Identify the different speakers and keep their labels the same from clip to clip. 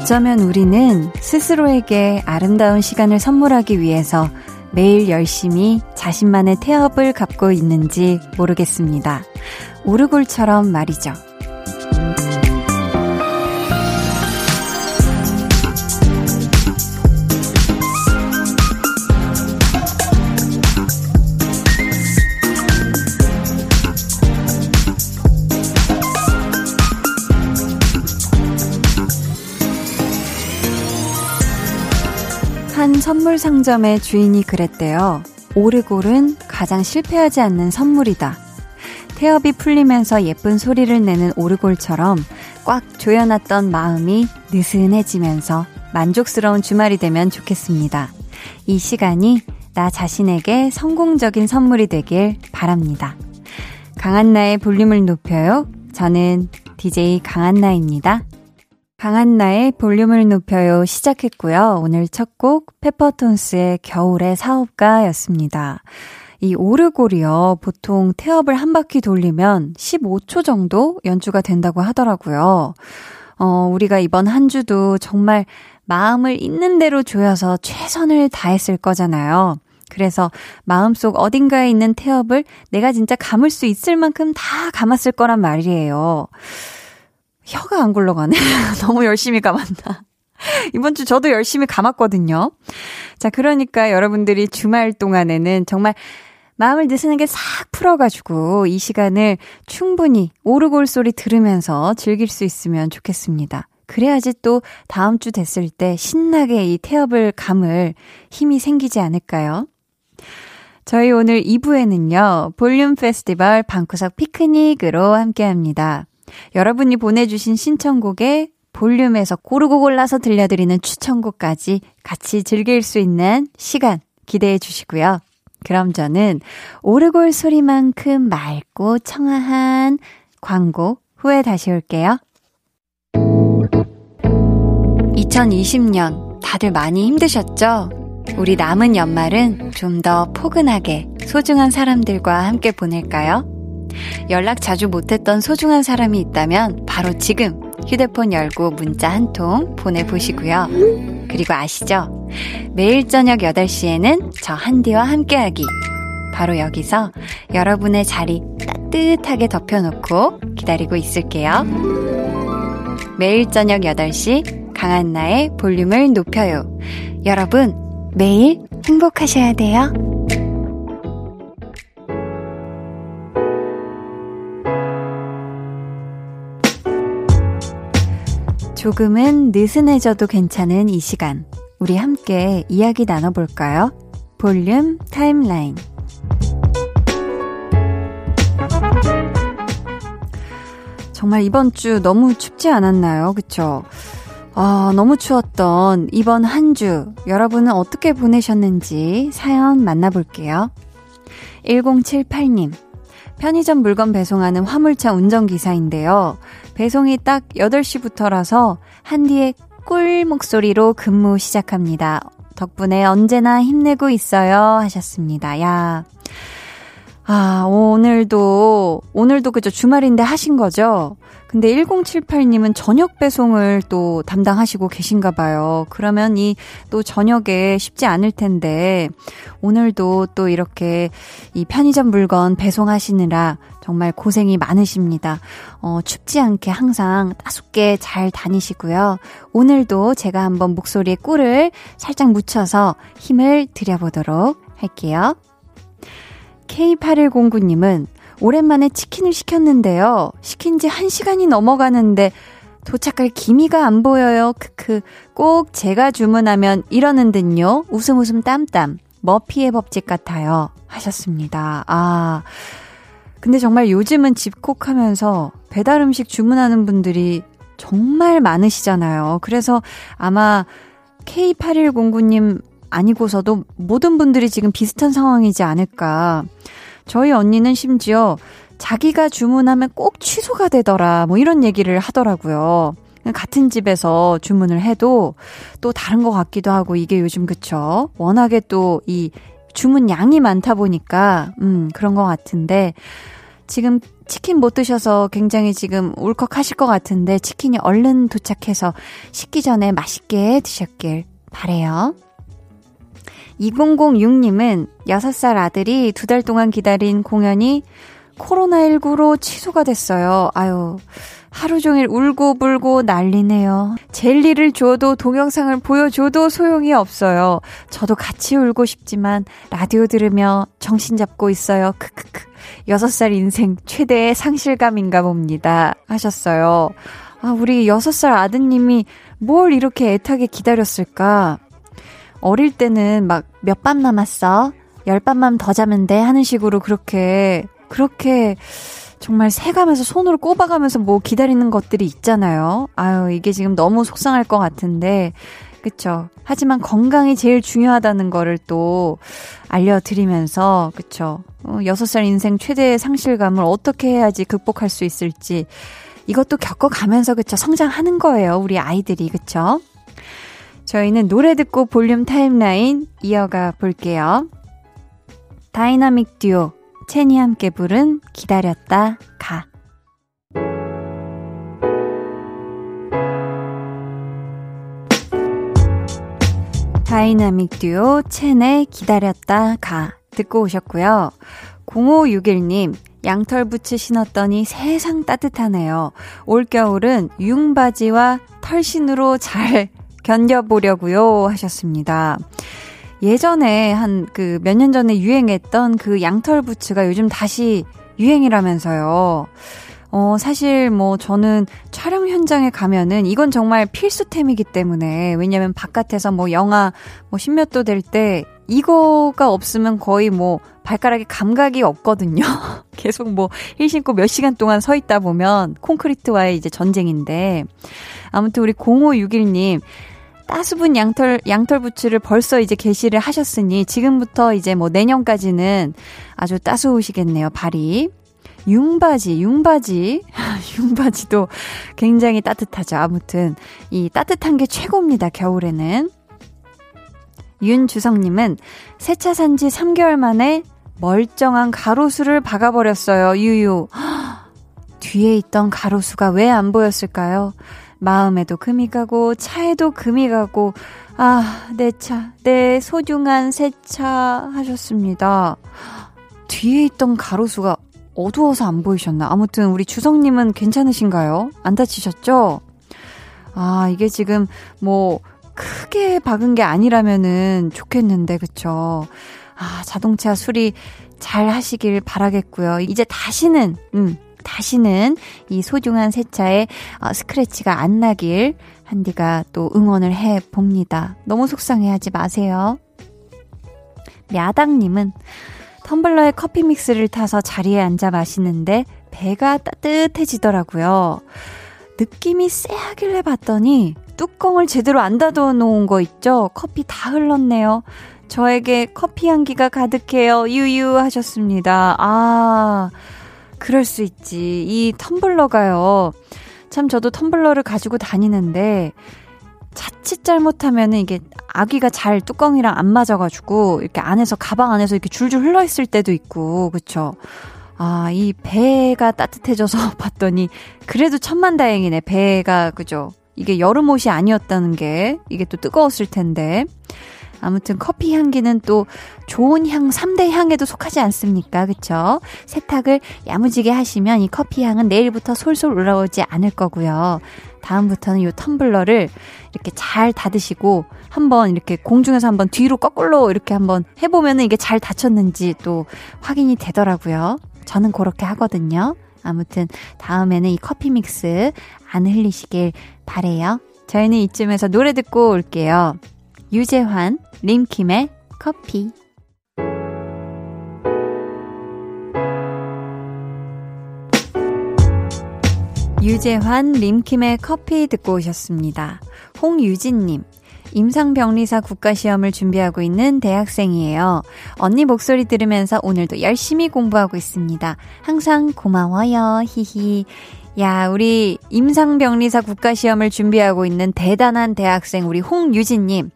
Speaker 1: 어쩌면 우리는 스스로에게 아름다운 시간을 선물하기 위해서 매일 열심히 자신만의 태엽을 갖고 있는지 모르겠습니다. 오르골처럼 말이죠. 한 선물 상점의 주인이 그랬대요. 오르골은 가장 실패하지 않는 선물이다. 태엽이 풀리면서 예쁜 소리를 내는 오르골처럼 꽉 조여놨던 마음이 느슨해지면서 만족스러운 주말이 되면 좋겠습니다. 이 시간이 나 자신에게 성공적인 선물이 되길 바랍니다. 강한나의 볼륨을 높여요. 저는 DJ 강한나입니다. 강한나의 볼륨을 높여요 시작했고요. 오늘 첫 곡 페퍼톤스의 겨울의 사업가였습니다. 이 오르골이요. 보통 태엽을 한 바퀴 돌리면 15초 정도 연주가 된다고 하더라고요. 어, 우리가 이번 한 주도 정말 마음을 있는 대로 조여서 최선을 다했을 거잖아요. 그래서 마음속 어딘가에 있는 태엽을 내가 진짜 감을 수 있을 만큼 다 감았을 거란 말이에요. 혀가 안 굴러가네. 너무 열심히 감았나. 이번 주 저도 열심히 감았거든요. 자, 그러니까 여러분들이 주말 동안에는 정말 마음을 느슨하게 싹 풀어가지고 이 시간을 충분히 오르골 소리 들으면서 즐길 수 있으면 좋겠습니다. 그래야지 또 다음 주 됐을 때 신나게 이 태엽을 감을 힘이 생기지 않을까요? 저희 오늘 2부에는요, 볼륨 페스티벌 방구석 피크닉으로 함께 합니다. 여러분이 보내주신 신청곡에 볼륨에서 고르고 골라서 들려드리는 추천곡까지 같이 즐길 수 있는 시간 기대해 주시고요. 그럼 저는 오르골 소리만큼 맑고 청아한 광고 후에 다시 올게요. 2020년 다들 많이 힘드셨죠? 우리 남은 연말은 좀 더 포근하게 소중한 사람들과 함께 보낼까요? 연락 자주 못했던 소중한 사람이 있다면 바로 지금 휴대폰 열고 문자 한 통 보내보시고요. 그리고 아시죠? 매일 저녁 8시에는 저 한디와 함께하기. 바로 여기서 여러분의 자리 따뜻하게 덮여놓고 기다리고 있을게요. 매일 저녁 8시 강한나의 볼륨을 높여요. 여러분, 매일 행복하셔야 돼요. 조금은 느슨해져도 괜찮은 이 시간. 우리 함께 이야기 나눠볼까요? 볼륨 타임라인. 정말 이번 주 너무 춥지 않았나요? 그쵸? 아, 너무 추웠던 이번 한 주, 여러분은 어떻게 보내셨는지 사연 만나볼게요. 1078님, 편의점 물건 배송하는 화물차 운전기사인데요. 배송이 딱 8시부터라서 한디의 꿀 목소리로 근무 시작합니다. 덕분에 언제나 힘내고 있어요. 하셨습니다. 야. 아, 오늘도, 오늘도 그죠. 주말인데 하신 거죠? 근데 1078님은 저녁 배송을 또 담당하시고 계신가 봐요. 그러면 이 또 저녁에 쉽지 않을 텐데, 오늘도 또 이렇게 이 편의점 물건 배송하시느라 정말 고생이 많으십니다. 어, 춥지 않게 항상 따숩게 잘 다니시고요. 오늘도 제가 한번 목소리에 꿀을 살짝 묻혀서 힘을 드려보도록 할게요. K8109님은 오랜만에 치킨을 시켰는데요. 시킨 지 1시간이 넘어가는데 도착할 기미가 안 보여요. 크크. 꼭 제가 주문하면 이러는 듯요. 웃음 웃음 땀땀. 머피의 법칙 같아요. 하셨습니다. 아. 근데 정말 요즘은 집콕하면서 배달 음식 주문하는 분들이 정말 많으시잖아요. 그래서 아마 K8109님 아니고서도 모든 분들이 지금 비슷한 상황이지 않을까. 저희 언니는 심지어 자기가 주문하면 꼭 취소가 되더라. 뭐 이런 얘기를 하더라고요. 같은 집에서 주문을 해도 또 다른 것 같기도 하고 이게 요즘 그쵸. 워낙에 또 이 주문 양이 많다 보니까, 음, 그런 것 같은데. 지금 치킨 못 드셔서 굉장히 지금 울컥하실 것 같은데 치킨이 얼른 도착해서 식기 전에 맛있게 드셨길 바래요. 2006님은 6살 아들이 두 달 동안 기다린 공연이 코로나19로 취소가 됐어요. 아유, 하루 종일 울고 불고 난리네요. 젤리를 줘도 동영상을 보여줘도 소용이 없어요. 저도 같이 울고 싶지만 라디오 들으며 정신 잡고 있어요. 크크크. 6살 인생 최대의 상실감인가 봅니다. 하셨어요. 아, 우리 6살 아드님이 뭘 이렇게 애타게 기다렸을까? 어릴 때는 막 몇 밤 남았어? 열 밤만 더 자면 돼? 하는 식으로 그렇게, 그렇게 정말 세가면서 손으로 꼽아가면서 뭐 기다리는 것들이 있잖아요. 아유, 이게 지금 너무 속상할 것 같은데, 그쵸. 하지만 건강이 제일 중요하다는 거를 또 알려드리면서, 그쵸. 어, 6살 인생 최대의 상실감을 어떻게 해야지 극복할 수 있을지, 이것도 겪어가면서, 그쵸. 성장하는 거예요. 우리 아이들이, 그쵸. 저희는 노래 듣고 볼륨 timeline 이어가 볼게요. 다이나믹 듀오, 채니 함께 부른 기다렸다 가. 다이나믹 듀오 첸의 기다렸다 가 듣고 오셨고요. 0561님 양털부츠 신었더니 세상 따뜻하네요. 올겨울은 융바지와 털신으로 잘 견뎌보려고요 하셨습니다. 예전에 한 그 몇 년 전에 유행했던 그 양털 부츠가 요즘 다시 유행이라면서요. 어, 사실 뭐 저는 촬영 현장에 가면은 이건 정말 필수템이기 때문에 왜냐면 바깥에서 뭐 영하 뭐 십몇 도 될 때 이거가 없으면 거의 뭐 발가락에 감각이 없거든요. 계속 뭐 힐 신고 몇 시간 동안 서 있다 보면 콘크리트와의 이제 전쟁인데 아무튼 우리 0561님 따수분 양털, 양털 부츠를 벌써 이제 게시를 하셨으니 지금부터 이제 뭐 내년까지는 아주 따스우시겠네요, 발이. 융바지, 융바지. 융바지도 굉장히 따뜻하죠. 아무튼, 이 따뜻한 게 최고입니다, 겨울에는. 윤주성님은 세차 산 지 3개월 만에 멀쩡한 가로수를 박아버렸어요, 유유. 뒤에 있던 가로수가 왜 안 보였을까요? 마음에도 금이 가고 차에도 금이 가고 아, 내 차, 내 소중한 새 차 하셨습니다. 뒤에 있던 가로수가 어두워서 안 보이셨나? 아무튼 우리 주성님은 괜찮으신가요? 안 다치셨죠? 아, 이게 지금 뭐 크게 박은 게 아니라면은 좋겠는데, 그쵸? 아, 자동차 수리 잘 하시길 바라겠고요. 이제 다시는, 음, 다시는 이 소중한 세차에 어, 스크래치가 안 나길 한디가 또 응원을 해 봅니다. 너무 속상해 하지 마세요. 야당님은 텀블러에 커피 믹스를 타서 자리에 앉아 마시는데 배가 따뜻해지더라고요. 느낌이 쎄하길래 봤더니 뚜껑을 제대로 안 닫아 놓은 거 있죠? 커피 다 흘렀네요. 저에게 커피 향기가 가득해요. 유유 하셨습니다. 아, 그럴 수 있지. 이 텀블러가요. 참 저도 텀블러를 가지고 다니는데 자칫 잘못하면은 이게 아기가 잘 뚜껑이랑 안 맞아가지고 이렇게 안에서 가방 안에서 이렇게 줄줄 흘러 있을 때도 있고 그쵸? 아, 이 배가 따뜻해져서 봤더니 그래도 천만다행이네. 배가 그죠? 이게 여름 옷이 아니었다는 게 이게 또 뜨거웠을 텐데. 아무튼 커피 향기는 또 좋은 향 3대 향에도 속하지 않습니까? 그쵸? 세탁을 야무지게 하시면 이 커피 향은 내일부터 솔솔 올라오지 않을 거고요. 다음부터는 이 텀블러를 이렇게 잘 닫으시고 한번 이렇게 공중에서 한번 뒤로 거꾸로 이렇게 한번 해보면은 이게 잘 닫혔는지 또 확인이 되더라고요. 저는 그렇게 하거든요. 아무튼 다음에는 이 커피 믹스 안 흘리시길 바래요. 저희는 이쯤에서 노래 듣고 올게요. 유재환, 림킴의 커피. 유재환, 림킴의 커피 듣고 오셨습니다. 홍유진님, 임상병리사 국가시험을 준비하고 있는 대학생이에요. 언니 목소리 들으면서 오늘도 열심히 공부하고 있습니다. 항상 고마워요. 히히. 야, 우리 임상병리사 국가시험을 준비하고 있는 대단한 대학생, 우리 홍유진님.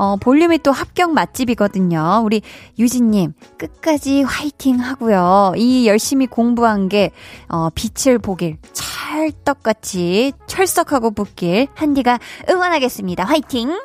Speaker 1: 어, 볼륨이 또 합격 맛집이거든요. 우리 유진님, 끝까지 화이팅 하고요. 이 열심히 공부한 게, 어, 빛을 보길 찰떡같이 철석하고 붙길 한디가 응원하겠습니다. 화이팅!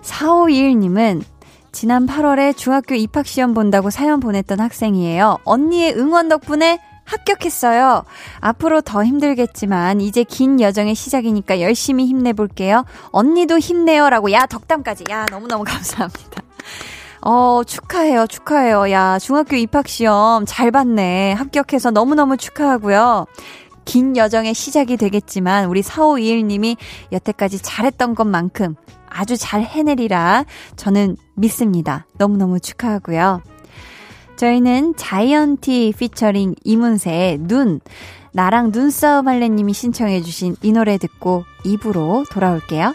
Speaker 1: 4521님은 지난 8월에 중학교 입학시험 본다고 사연 보냈던 학생이에요. 언니의 응원 덕분에 합격했어요. 앞으로 더 힘들겠지만 이제 긴 여정의 시작이니까 열심히 힘내볼게요. 언니도 힘내요. 라고 야 덕담까지. 야 너무너무 감사합니다. 어, 축하해요, 축하해요. 야, 중학교 입학시험 잘 봤네. 합격해서 너무너무 축하하고요. 긴 여정의 시작이 되겠지만, 우리 4521님이 여태까지 잘했던 것만큼 아주 잘 해내리라 저는 믿습니다. 너무너무 축하하고요. 저희는 자이언티 피처링 이문세의 눈, 나랑 눈싸움 할래님이 신청해주신 이 노래 듣고 입으로 돌아올게요.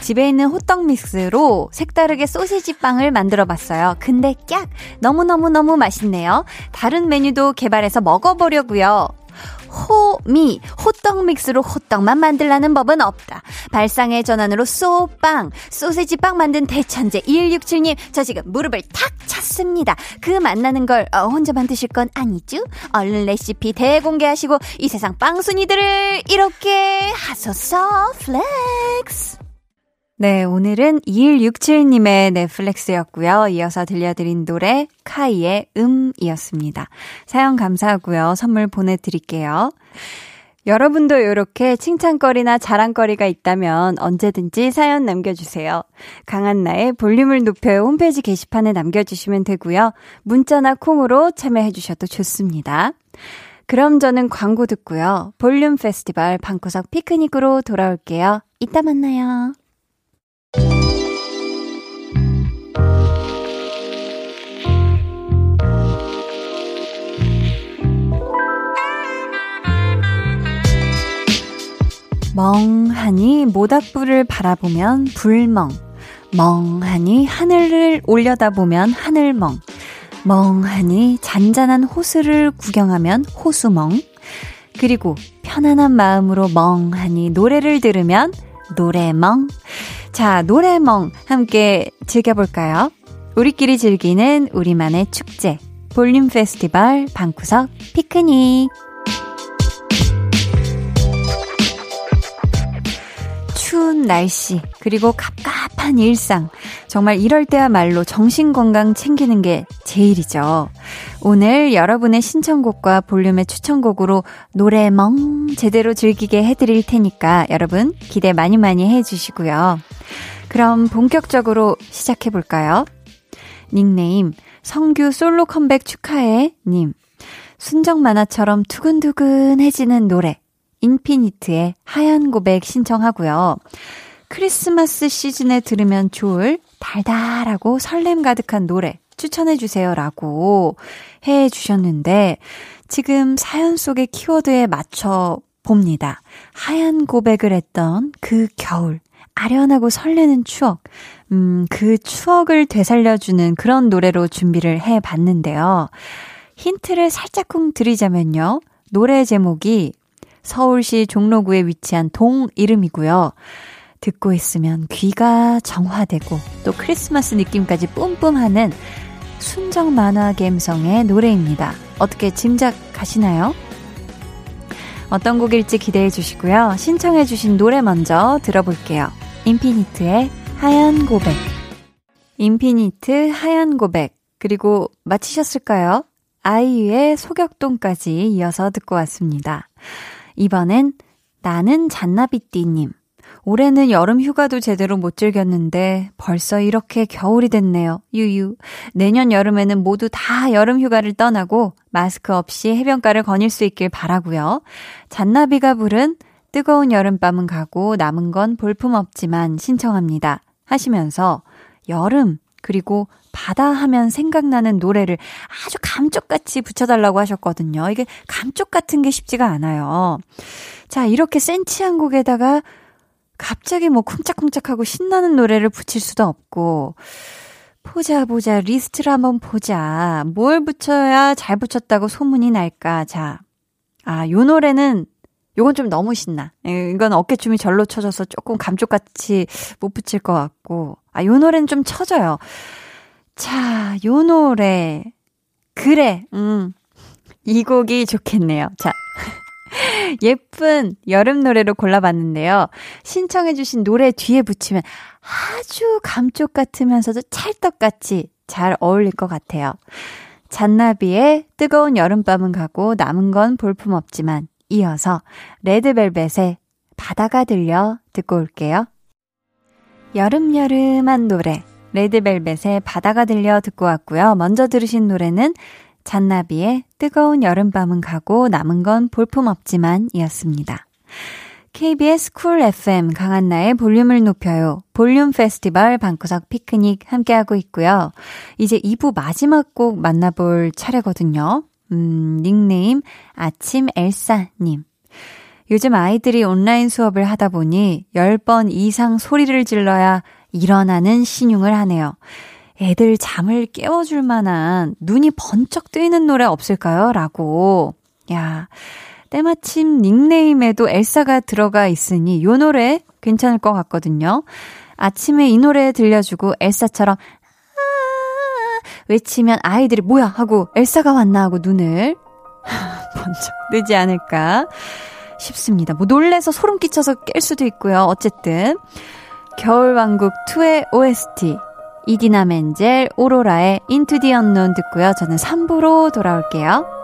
Speaker 1: 집에 있는 호떡 믹스로 색다르게 소시지 빵을 만들어 봤어요. 근데 깍! 너무너무너무 맛있네요. 다른 메뉴도 개발해서 먹어보려고요. 호미 호떡 믹스로 호떡만 만들라는 법은 없다. 발상의 전환으로 쏘빵 소세지 빵 만든 대천재 2167님 저 지금 무릎을 탁 쳤습니다. 그 맛나는 걸 어, 혼자 만드실 건 아니죠? 얼른 레시피 대공개하시고 이 세상 빵순이들을 이롭게 하소서 flex 네, 오늘은 2167님의 flex였고요. 이어서 들려드린 노래 카이의 음이었습니다. 사연 감사하고요. 선물 보내드릴게요. 여러분도 이렇게 칭찬거리나 자랑거리가 있다면 언제든지 사연 남겨주세요. 강한나의 볼륨을 높여 홈페이지 게시판에 남겨주시면 되고요. 문자나 콩으로 참여해주셔도 좋습니다. 그럼 저는 광고 듣고요. 볼륨 페스티벌 방구석 피크닉으로 돌아올게요. 이따 만나요. 멍하니 모닥불을 바라보면 불멍. 멍하니 하늘을 올려다보면 하늘멍. 멍하니 잔잔한 호수를 구경하면 호수멍. 그리고 편안한 마음으로 멍하니 노래를 들으면 노래멍. 자, 노래멍 함께 즐겨볼까요? 우리끼리 즐기는 우리만의 축제. 볼륨 페스티벌 방구석 피크닉. 추운 날씨, 그리고 갑갑 한 일상. 정말 이럴 때야말로 정신건강 챙기는 게 제일이죠. 오늘 여러분의 신청곡과 볼륨의 추천곡으로 노래 멍 제대로 즐기게 해드릴 테니까 여러분 기대 많이 많이 해주시고요. 그럼 본격적으로 시작해볼까요? 닉네임 성규 솔로 컴백 축하해 님. 순정 만화처럼 두근두근해지는 노래 인피니트의 하얀 고백 신청하고요. 크리스마스 시즌에 들으면 좋을 달달하고 설렘 가득한 노래 추천해주세요 라고 해 주셨는데, 지금 사연 속의 키워드에 맞춰 봅니다. 하얀 고백을 했던 그 겨울. 아련하고 설레는 추억. 음, 그 추억을 되살려주는 그런 노래로 준비를 해 봤는데요. 힌트를 살짝쿵 드리자면요. 노래 제목이 서울시 종로구에 위치한 동 이름이고요. 듣고 있으면 귀가 정화되고 또 크리스마스 느낌까지 뿜뿜하는 순정 만화 감성의 노래입니다. 어떻게 짐작가시나요? 어떤 곡일지 기대해 주시고요. 신청해 주신 노래 먼저 들어볼게요. 인피니트의 하얀 고백. 인피니트 하얀 고백 그리고 마치셨을까요? 아이유의 소격동까지 이어서 듣고 왔습니다. 이번엔 나는 잔나비띠님. 올해는 여름 휴가도 제대로 못 즐겼는데 벌써 이렇게 겨울이 됐네요. 유유. 내년 여름에는 모두 다 여름 휴가를 떠나고 마스크 없이 해변가를 거닐 수 있길 바라고요. 잔나비가 부른 뜨거운 여름밤은 가고 남은 건 볼품 없지만 신청합니다. 하시면서 여름 그리고 바다 하면 생각나는 노래를 아주 감쪽같이 붙여달라고 하셨거든요. 이게 감쪽 같은 게 쉽지가 않아요. 자, 이렇게 센치한 곡에다가 갑자기 뭐 쿵짝쿵짝하고 신나는 노래를 붙일 수도 없고, 보자, 보자, 리스트를 한번 보자. 뭘 붙여야 잘 붙였다고 소문이 날까? 자, 아, 요 노래는 요건 좀 너무 신나. 예, 이건 어깨춤이 절로 쳐져서 조금 감쪽같이 못 붙일 것 같고. 아, 요 노래는 좀 쳐져요. 자, 요 노래. 그래, 음. 이 곡이 좋겠네요. 자. 예쁜 여름 노래로 골라봤는데요. 신청해주신 노래 뒤에 붙이면 아주 감쪽 같으면서도 찰떡같이 잘 어울릴 것 같아요. 잔나비의 뜨거운 여름밤은 가고 남은 건 볼품 없지만 이어서 레드벨벳의 바다가 들려 듣고 올게요. 여름여름한 노래 레드벨벳의 바다가 들려 듣고 왔고요. 먼저 들으신 노래는 잔나비의 뜨거운 여름밤은 가고 남은 건 볼품없지만 이었습니다. KBS 쿨 FM 강한나의 볼륨을 높여요. 볼륨 페스티벌 방구석 피크닉 함께하고 있고요. 이제 2부 마지막 곡 만나볼 차례거든요. 음, 닉네임 아침 엘사님. 요즘 아이들이 온라인 수업을 하다 보니 10번 이상 소리를 질러야 일어나는 신용을 하네요. 애들 잠을 깨워줄 만한 눈이 번쩍 뜨이는 노래 없을까요? 라고. 야, 때마침 닉네임에도 엘사가 들어가 있으니 요 노래 괜찮을 것 같거든요. 아침에 이 노래 들려주고 엘사처럼 외치면 아이들이 뭐야 하고 엘사가 왔나 하고 눈을 번쩍 뜨지 않을까 싶습니다. 뭐 놀래서 소름 끼쳐서 깰 수도 있고요. 어쨌든 겨울왕국 2의 OST 이디나 멘젤 오로라의 인투 디 언론 듣고요. 저는 3부로 돌아올게요.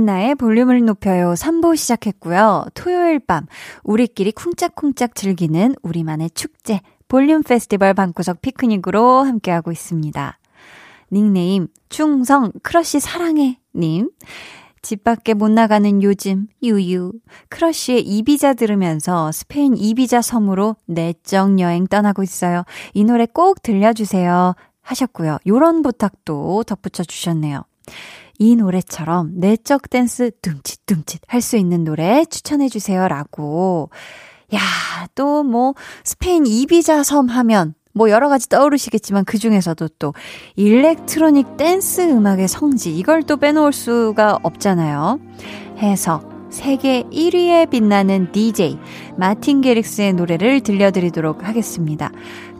Speaker 1: 강한나의 볼륨을 높여요 3부 시작했고요. 토요일 밤 우리끼리 쿵짝쿵짝 즐기는 우리만의 축제 볼륨 페스티벌 방구석 피크닉으로 함께하고 있습니다. 닉네임 충성 크러쉬 사랑해 님. 집 밖에 못 나가는 요즘 유유 크러쉬의 이비자 들으면서 스페인 이비자 섬으로 내적 여행 떠나고 있어요. 이 노래 꼭 들려주세요 하셨고요. 요런 부탁도 덧붙여 주셨네요. 이 노래처럼 내적 댄스 둠칫둠칫 할 수 있는 노래 추천해주세요. 라고. 야, 또 뭐, 스페인 이비자 섬 하면 뭐 여러 가지 떠오르시겠지만 그 중에서도 또 electronic 댄스 음악의 성지 이걸 또 빼놓을 수가 없잖아요. 해서 세계 1위에 빛나는 DJ 마틴 게릭스의 노래를 들려드리도록 하겠습니다.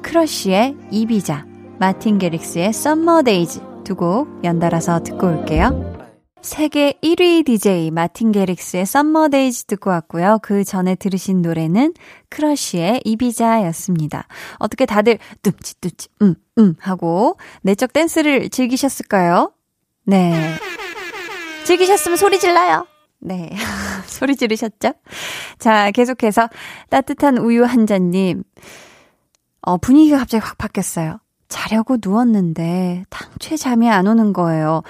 Speaker 1: 크러쉬의 이비자, 마틴 게릭스의 Summer Days 두 곡 연달아서 듣고 올게요. 세계 1위 DJ 마틴 게릭스의 Summer Days 듣고 왔고요. 그 전에 들으신 노래는 크러쉬의 이비자였습니다. 어떻게 다들 둠칫둠칫 음, 음 하고 내적 댄스를 즐기셨을까요? 네. 즐기셨으면 소리 질러요. 네. 소리 지르셨죠? 자, 계속해서 따뜻한 우유 한 잔님. 어, 분위기가 갑자기 확 바뀌었어요. 자려고 누웠는데 당최 잠이 안 오는 거예요.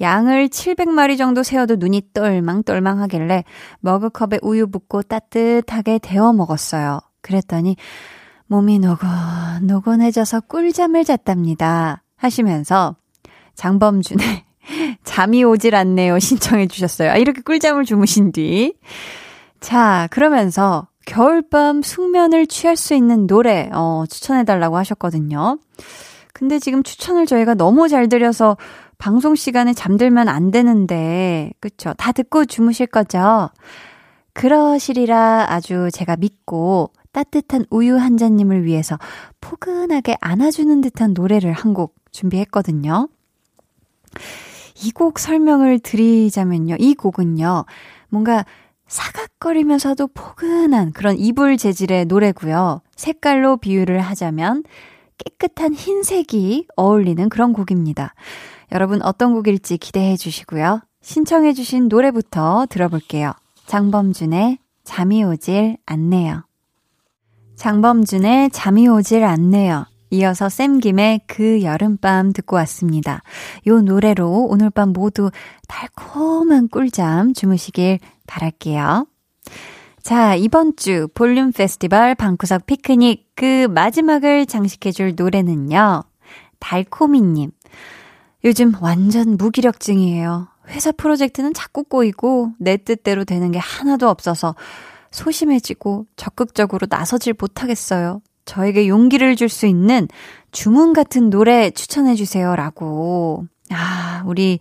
Speaker 1: 양을 700마리 정도 세워도 눈이 똘망똘망 하길래 머그컵에 우유 붓고 따뜻하게 데워 먹었어요. 그랬더니 몸이 노곤 노곤해져서 꿀잠을 잤답니다. 하시면서 장범준의 잠이 오질 않네요. 신청해 주셨어요. 아, 이렇게 꿀잠을 주무신 뒤. 자, 그러면서 겨울밤 숙면을 취할 수 있는 노래, 어, 추천해달라고 하셨거든요. 근데 지금 추천을 저희가 너무 잘 드려서 방송 시간에 잠들면 안 되는데, 그쵸? 다 듣고 주무실 거죠? 그러시리라 아주 제가 믿고 따뜻한 우유 한 잔님을 위해서 포근하게 안아주는 듯한 노래를 한 곡 준비했거든요. 이 곡 설명을 드리자면요. 이 곡은요. 뭔가 사각거리면서도 포근한 그런 이불 재질의 노래고요. 색깔로 비유를 하자면 깨끗한 흰색이 어울리는 그런 곡입니다. 여러분 어떤 곡일지 기대해 주시고요. 신청해 주신 노래부터 들어볼게요. 장범준의 잠이 오질 않네요. 장범준의 잠이 오질 않네요. 이어서 쌤김의 그 여름밤 듣고 왔습니다. 요 노래로 오늘 밤 모두 달콤한 꿀잠 주무시길 바랄게요. 자, 이번 주 볼륨 페스티벌 방구석 피크닉 그 마지막을 장식해줄 노래는요. 달코미님. 요즘 완전 무기력증이에요. 회사 프로젝트는 자꾸 꼬이고 내 뜻대로 되는 게 하나도 없어서 소심해지고 적극적으로 나서질 못하겠어요. 저에게 용기를 줄 수 있는 주문 같은 노래 추천해주세요. 라고. 아, 우리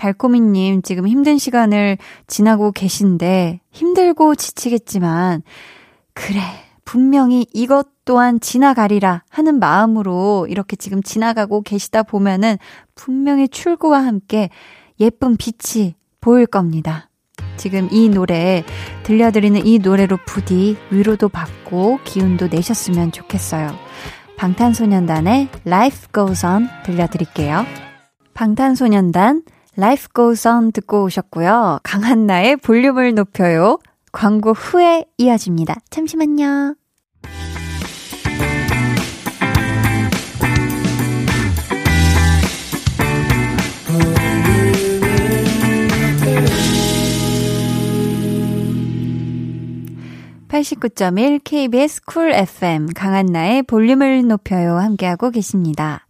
Speaker 1: 달코미님 지금 힘든 시간을 지나고 계신데 힘들고 지치겠지만, 그래. 분명히 이것 또한 지나가리라 하는 마음으로 이렇게 지금 지나가고 계시다 보면은 분명히 출구와 함께 예쁜 빛이 보일 겁니다. 지금 이 노래, 들려드리는 이 노래로 부디 위로도 받고 기운도 내셨으면 좋겠어요. 방탄소년단의 Life Goes On 들려드릴게요. 방탄소년단 Life Goes On 듣고 오셨고요. 강한나의 볼륨을 높여요. 광고 후에 이어집니다. 잠시만요. 89.1 KBS 쿨 FM 강한나의 볼륨을 높여요 함께하고 계십니다.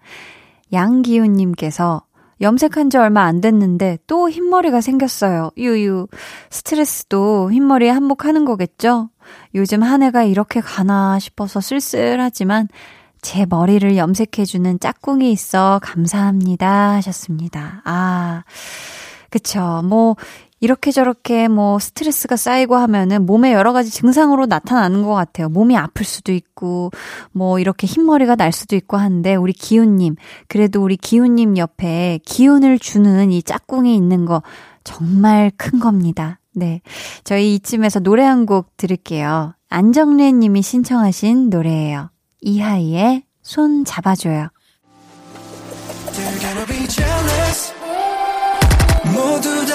Speaker 1: 양기훈님께서 염색한 지 얼마 안 됐는데 또 흰머리가 생겼어요. 유유. 스트레스도 흰머리에 한몫하는 거겠죠? 요즘 한 해가 이렇게 가나 싶어서 쓸쓸하지만 제 머리를 염색해주는 짝꿍이 있어 감사합니다 하셨습니다. 아, 그쵸. 뭐, 이렇게 저렇게 뭐 스트레스가 쌓이고 하면은 몸에 여러 가지 증상으로 나타나는 것 같아요. 몸이 아플 수도 있고, 뭐 이렇게 흰머리가 날 수도 있고 한데, 우리 기훈님, 그래도 우리 기훈님 옆에 기운을 주는 이 짝꿍이 있는 거 정말 큰 겁니다. 네. 저희 이쯤에서 노래 한 곡 들을게요. 안정래 님이 신청하신 노래예요. 이하이의 손 잡아줘요.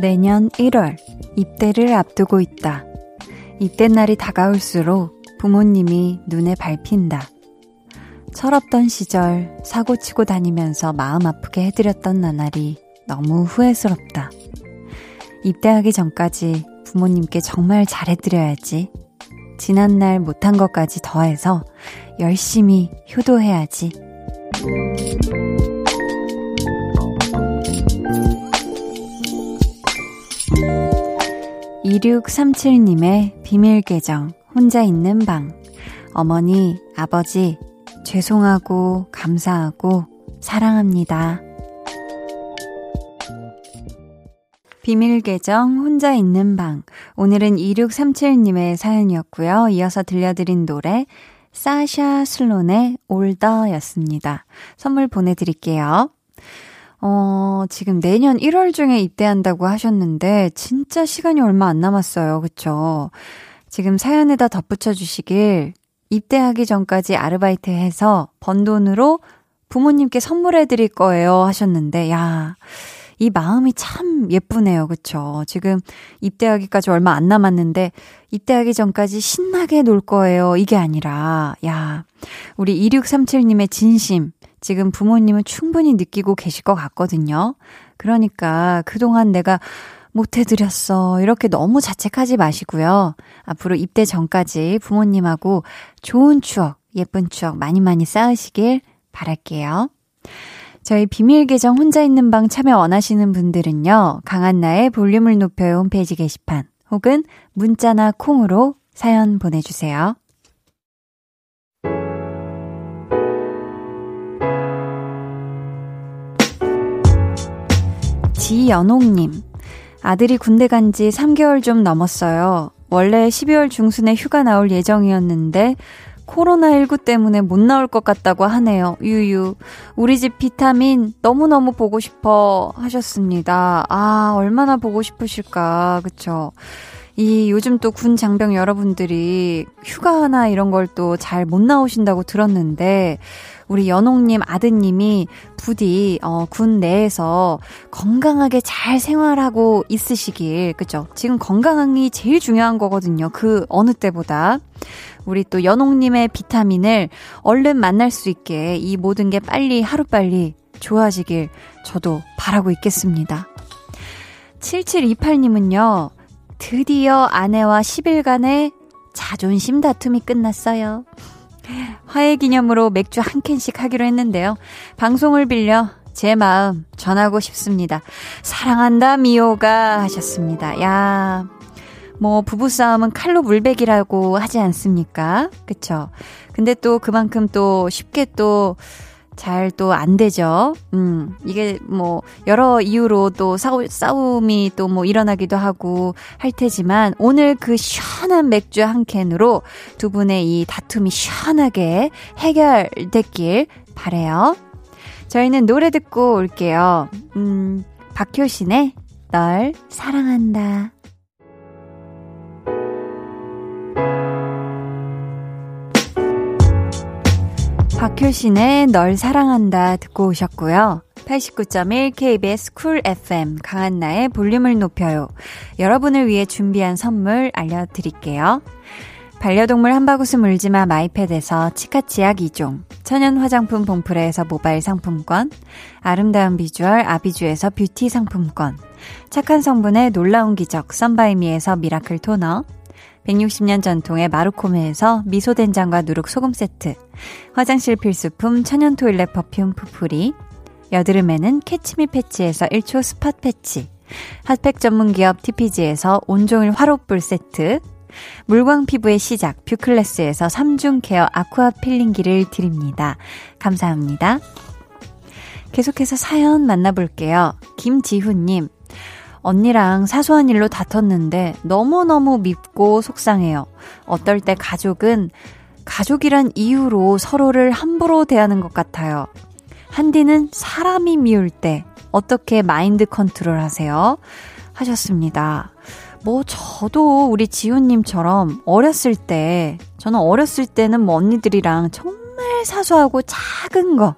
Speaker 1: 내년 1월 입대를 앞두고 있다. 입대 날이 다가올수록 부모님이 눈에 밟힌다. 철없던 시절 사고 치고 다니면서 마음 아프게 해드렸던 나날이 너무 후회스럽다. 입대하기 전까지 부모님께 정말 잘해드려야지. 지난 날 못한 것까지 더해서 열심히 효도해야지. 2637님의 비밀 계정, 혼자 있는 방. 어머니, 아버지, 죄송하고, 감사하고, 사랑합니다. 비밀 계정, 혼자 있는 방. 오늘은 2637님의 사연이었고요. 이어서 들려드린 노래, 사샤 슬론의 올더였습니다. 선물 보내드릴게요. 어, 지금 내년 1월 중에 입대한다고 하셨는데, 진짜 시간이 얼마 안 남았어요. 그쵸? 지금 사연에다 덧붙여 주시길, 입대하기 전까지 아르바이트 해서 번 돈으로 부모님께 선물해 드릴 거예요 하셨는데, 야, 이 마음이 참 예쁘네요. 그쵸? 지금 입대하기까지 얼마 안 남았는데, 입대하기 전까지 신나게 놀 거예요. 이게 아니라, 야, 우리 2637님의 진심, 지금 부모님은 충분히 느끼고 계실 것 같거든요. 그러니까 그동안 내가 못해드렸어. 이렇게 너무 자책하지 마시고요. 앞으로 입대 전까지 부모님하고 좋은 추억, 예쁜 추억 많이 많이 쌓으시길 바랄게요. 저희 비밀 계정 혼자 있는 방 참여 원하시는 분들은요. 강한나의 볼륨을 높여요 홈페이지 게시판 혹은 문자나 콩으로 사연 보내주세요. 지연옥님, 아들이 군대 간 지 3개월 좀 넘었어요. 원래 12월 중순에 휴가 나올 예정이었는데 코로나19 때문에 못 나올 것 같다고 하네요. 유유. 우리 집 비타민 너무너무 보고 싶어 하셨습니다. 아, 얼마나 보고 싶으실까. 그쵸? 이 요즘 또 군 장병 여러분들이 휴가나 이런 걸 또 잘 못 나오신다고 들었는데 우리 연옥님 아드님이 부디 어, 군 내에서 건강하게 잘 생활하고 있으시길 그죠? 지금 건강이 제일 중요한 거거든요. 그 어느 때보다 우리 또 연옥님의 비타민을 얼른 만날 수 있게 이 모든 게 빨리 하루빨리 좋아지길 저도 바라고 있겠습니다. 7728님은요, 드디어 아내와 10일간의 자존심 다툼이 끝났어요. 화해 기념으로 맥주 한 캔씩 하기로 했는데요. 방송을 빌려 제 마음 전하고 싶습니다. 사랑한다, 미호가 하셨습니다. 야, 뭐, 부부싸움은 칼로 물베기라고 하지 않습니까? 그쵸? 근데 또 그만큼 또 쉽게 또 잘 또 안 되죠. 음, 이게 뭐, 여러 이유로 또 싸우, 싸움이 또 뭐 일어나기도 하고 할 테지만, 오늘 그 시원한 맥주 한 캔으로 두 분의 이 다툼이 시원하게 해결됐길 바래요. 저희는 노래 듣고 올게요. 음, 박효신의 널 사랑한다. 박효신의 널 사랑한다 듣고 오셨고요. 89.1 KBS 쿨 FM 강한나의 볼륨을 높여요. 여러분을 위해 준비한 선물 알려드릴게요. 반려동물 한바구스 물지마 마이패드에서 치카치약 2종, 천연 화장품 봉프레에서 모바일 상품권, 아름다운 비주얼 아비주에서 뷰티 상품권, 착한 성분의 놀라운 기적 썬바이미에서 miracle 토너, 160년 전통의 마루코메에서 미소된장과 누룩소금 세트, 화장실 필수품 천연 toilet perfume 푸풀이, 여드름에는 캐치미 패치에서 1초 spot 패치, 핫팩 전문 기업 TPG에서 온종일 화롯불 세트, 물광 피부의 시작 뷰클래스에서 3중 care aqua peeling기를 드립니다. 감사합니다. 계속해서 사연 만나볼게요. 김지훈님, 언니랑 사소한 일로 다퉜는데 너무너무 밉고 속상해요. 어떨 때 가족은 가족이란 이유로 서로를 함부로 대하는 것 같아요. 한디는 사람이 미울 때 어떻게 마인드 컨트롤 하세요? 하셨습니다. 뭐 저도 우리 지훈님처럼 어렸을 때 저는 어렸을 때는 뭐 언니들이랑 정말 사소하고 작은 거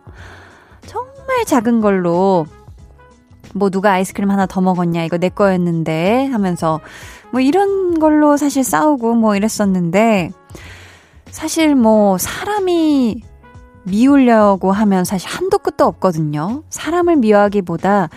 Speaker 1: 정말 작은 걸로 뭐 누가 아이스크림 하나 더 먹었냐 이거 내 거였는데 하면서 뭐 이런 걸로 사실 싸우고 뭐 이랬었는데 사실 뭐 사람이 미우려고 하면 사실 한도 끝도 없거든요. 사람을 미워하기보다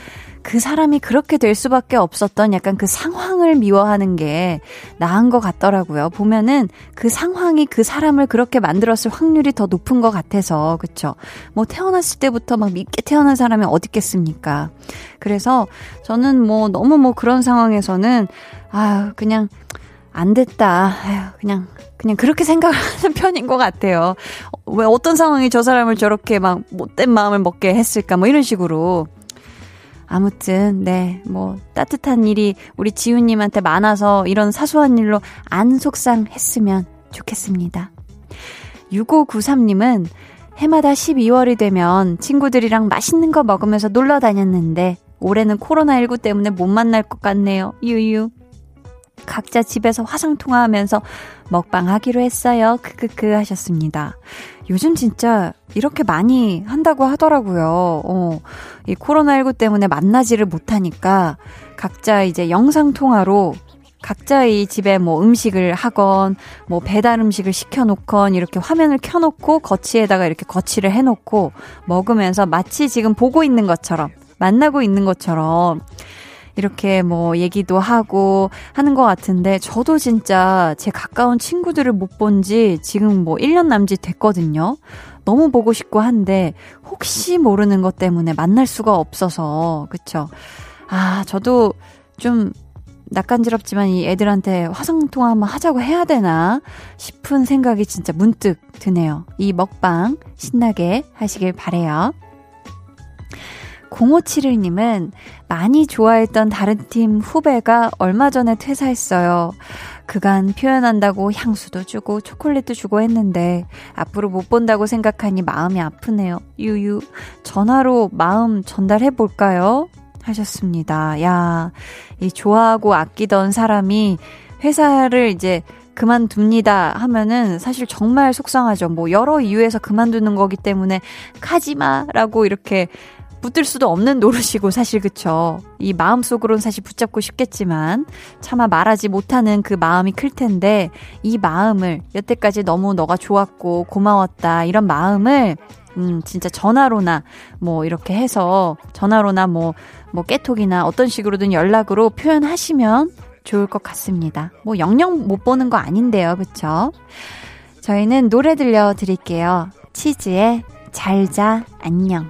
Speaker 1: 그 사람이 그렇게 될 수밖에 없었던 약간 그 상황을 미워하는 게 나은 것 같더라고요. 보면은 그 상황이 그 사람을 그렇게 만들었을 확률이 더 높은 것 같아서, 그쵸? 뭐 태어났을 때부터 막 밉게 태어난 사람이 어디 있겠습니까? 그래서 저는 뭐 너무 뭐 그런 상황에서는, 아, 그냥 안 됐다. 아휴, 그냥 그냥 그렇게 생각하는 편인 것 같아요. 왜 어떤 상황이 저 사람을 저렇게 막 못된 마음을 먹게 했을까, 뭐 이런 식으로. 아무튼, 네, 뭐, 따뜻한 일이 우리 지훈님한테 많아서 이런 사소한 일로 안 속상했으면 좋겠습니다. 6593님은 해마다 12월이 되면 친구들이랑 맛있는 거 먹으면서 놀러 다녔는데 올해는 코로나19 때문에 못 만날 것 같네요. 유유. 각자 집에서 화상 통화하면서 먹방 하기로 했어요. 크크크 하셨습니다. 요즘 진짜 이렇게 많이 한다고 하더라고요. 어, 이 코로나19 때문에 만나지를 못하니까 각자 이제 영상 통화로 각자의 집에 뭐 음식을 하건 뭐 배달 음식을 시켜놓건 이렇게 화면을 켜놓고 거치에다가 이렇게 거치를 해놓고 먹으면서 마치 지금 보고 있는 것처럼 만나고 있는 것처럼 이렇게 뭐 얘기도 하고 하는 것 같은데 저도 진짜 제 가까운 친구들을 못 본 지 지금 뭐 1년 남짓 됐거든요. 너무 보고 싶고 한데 혹시 모르는 것 때문에 만날 수가 없어서 그쵸? 아 저도 좀 낯간지럽지만 이 애들한테 화상통화 한번 하자고 해야 되나 싶은 생각이 진짜 문득 드네요. 이 먹방 신나게 하시길 바래요. 0571님은 많이 좋아했던 다른 팀 후배가 얼마 전에 퇴사했어요. 그간 표현한다고 향수도 주고 초콜릿도 주고 했는데 앞으로 못 본다고 생각하니 마음이 아프네요. 유유. 전화로 마음 전달해 볼까요? 하셨습니다. 야, 이 좋아하고 아끼던 사람이 회사를 이제 그만둡니다 하면은 사실 정말 속상하죠. 뭐 여러 이유에서 그만두는 거기 때문에 가지마라고 이렇게 붙들 수도 없는 노릇이고 사실 그쵸. 이 마음속으로는 사실 붙잡고 싶겠지만 차마 말하지 못하는 그 마음이 클 텐데 이 마음을 여태까지 너무 너가 좋았고 고마웠다 이런 마음을 음 진짜 전화로나 뭐 이렇게 해서 전화로나 뭐 뭐 깨톡이나 어떤 식으로든 연락으로 표현하시면 좋을 것 같습니다. 뭐 영영 못 보는 거 아닌데요. 그쵸? 저희는 노래 들려드릴게요. 치즈의 잘자 안녕.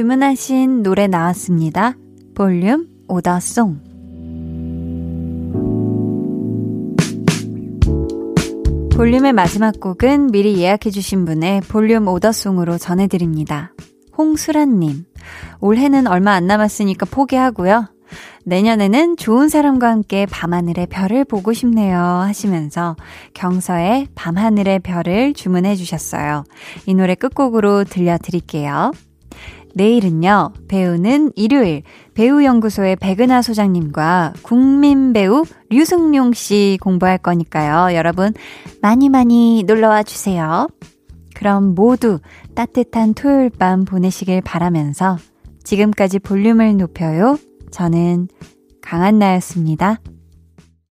Speaker 1: 주문하신 노래 나왔습니다. 볼륨 오더송 볼륨의 마지막 곡은 미리 예약해주신 분의 볼륨 오더송으로 전해드립니다. 홍수란님, 올해는 얼마 안 남았으니까 포기하고요. 내년에는 좋은 사람과 함께 밤하늘의 별을 보고 싶네요 하시면서 경서의 밤하늘의 별을 주문해 주셨어요. 이 노래 끝곡으로 들려드릴게요. 내일은요, 배우는 일요일, 배우연구소의 백은하 소장님과 국민 배우 류승룡 씨 공부할 거니까요. 여러분, 많이 많이 놀러와 주세요. 그럼 모두 따뜻한 토요일 밤 보내시길 바라면서 지금까지 볼륨을 높여요. 저는 강한나였습니다.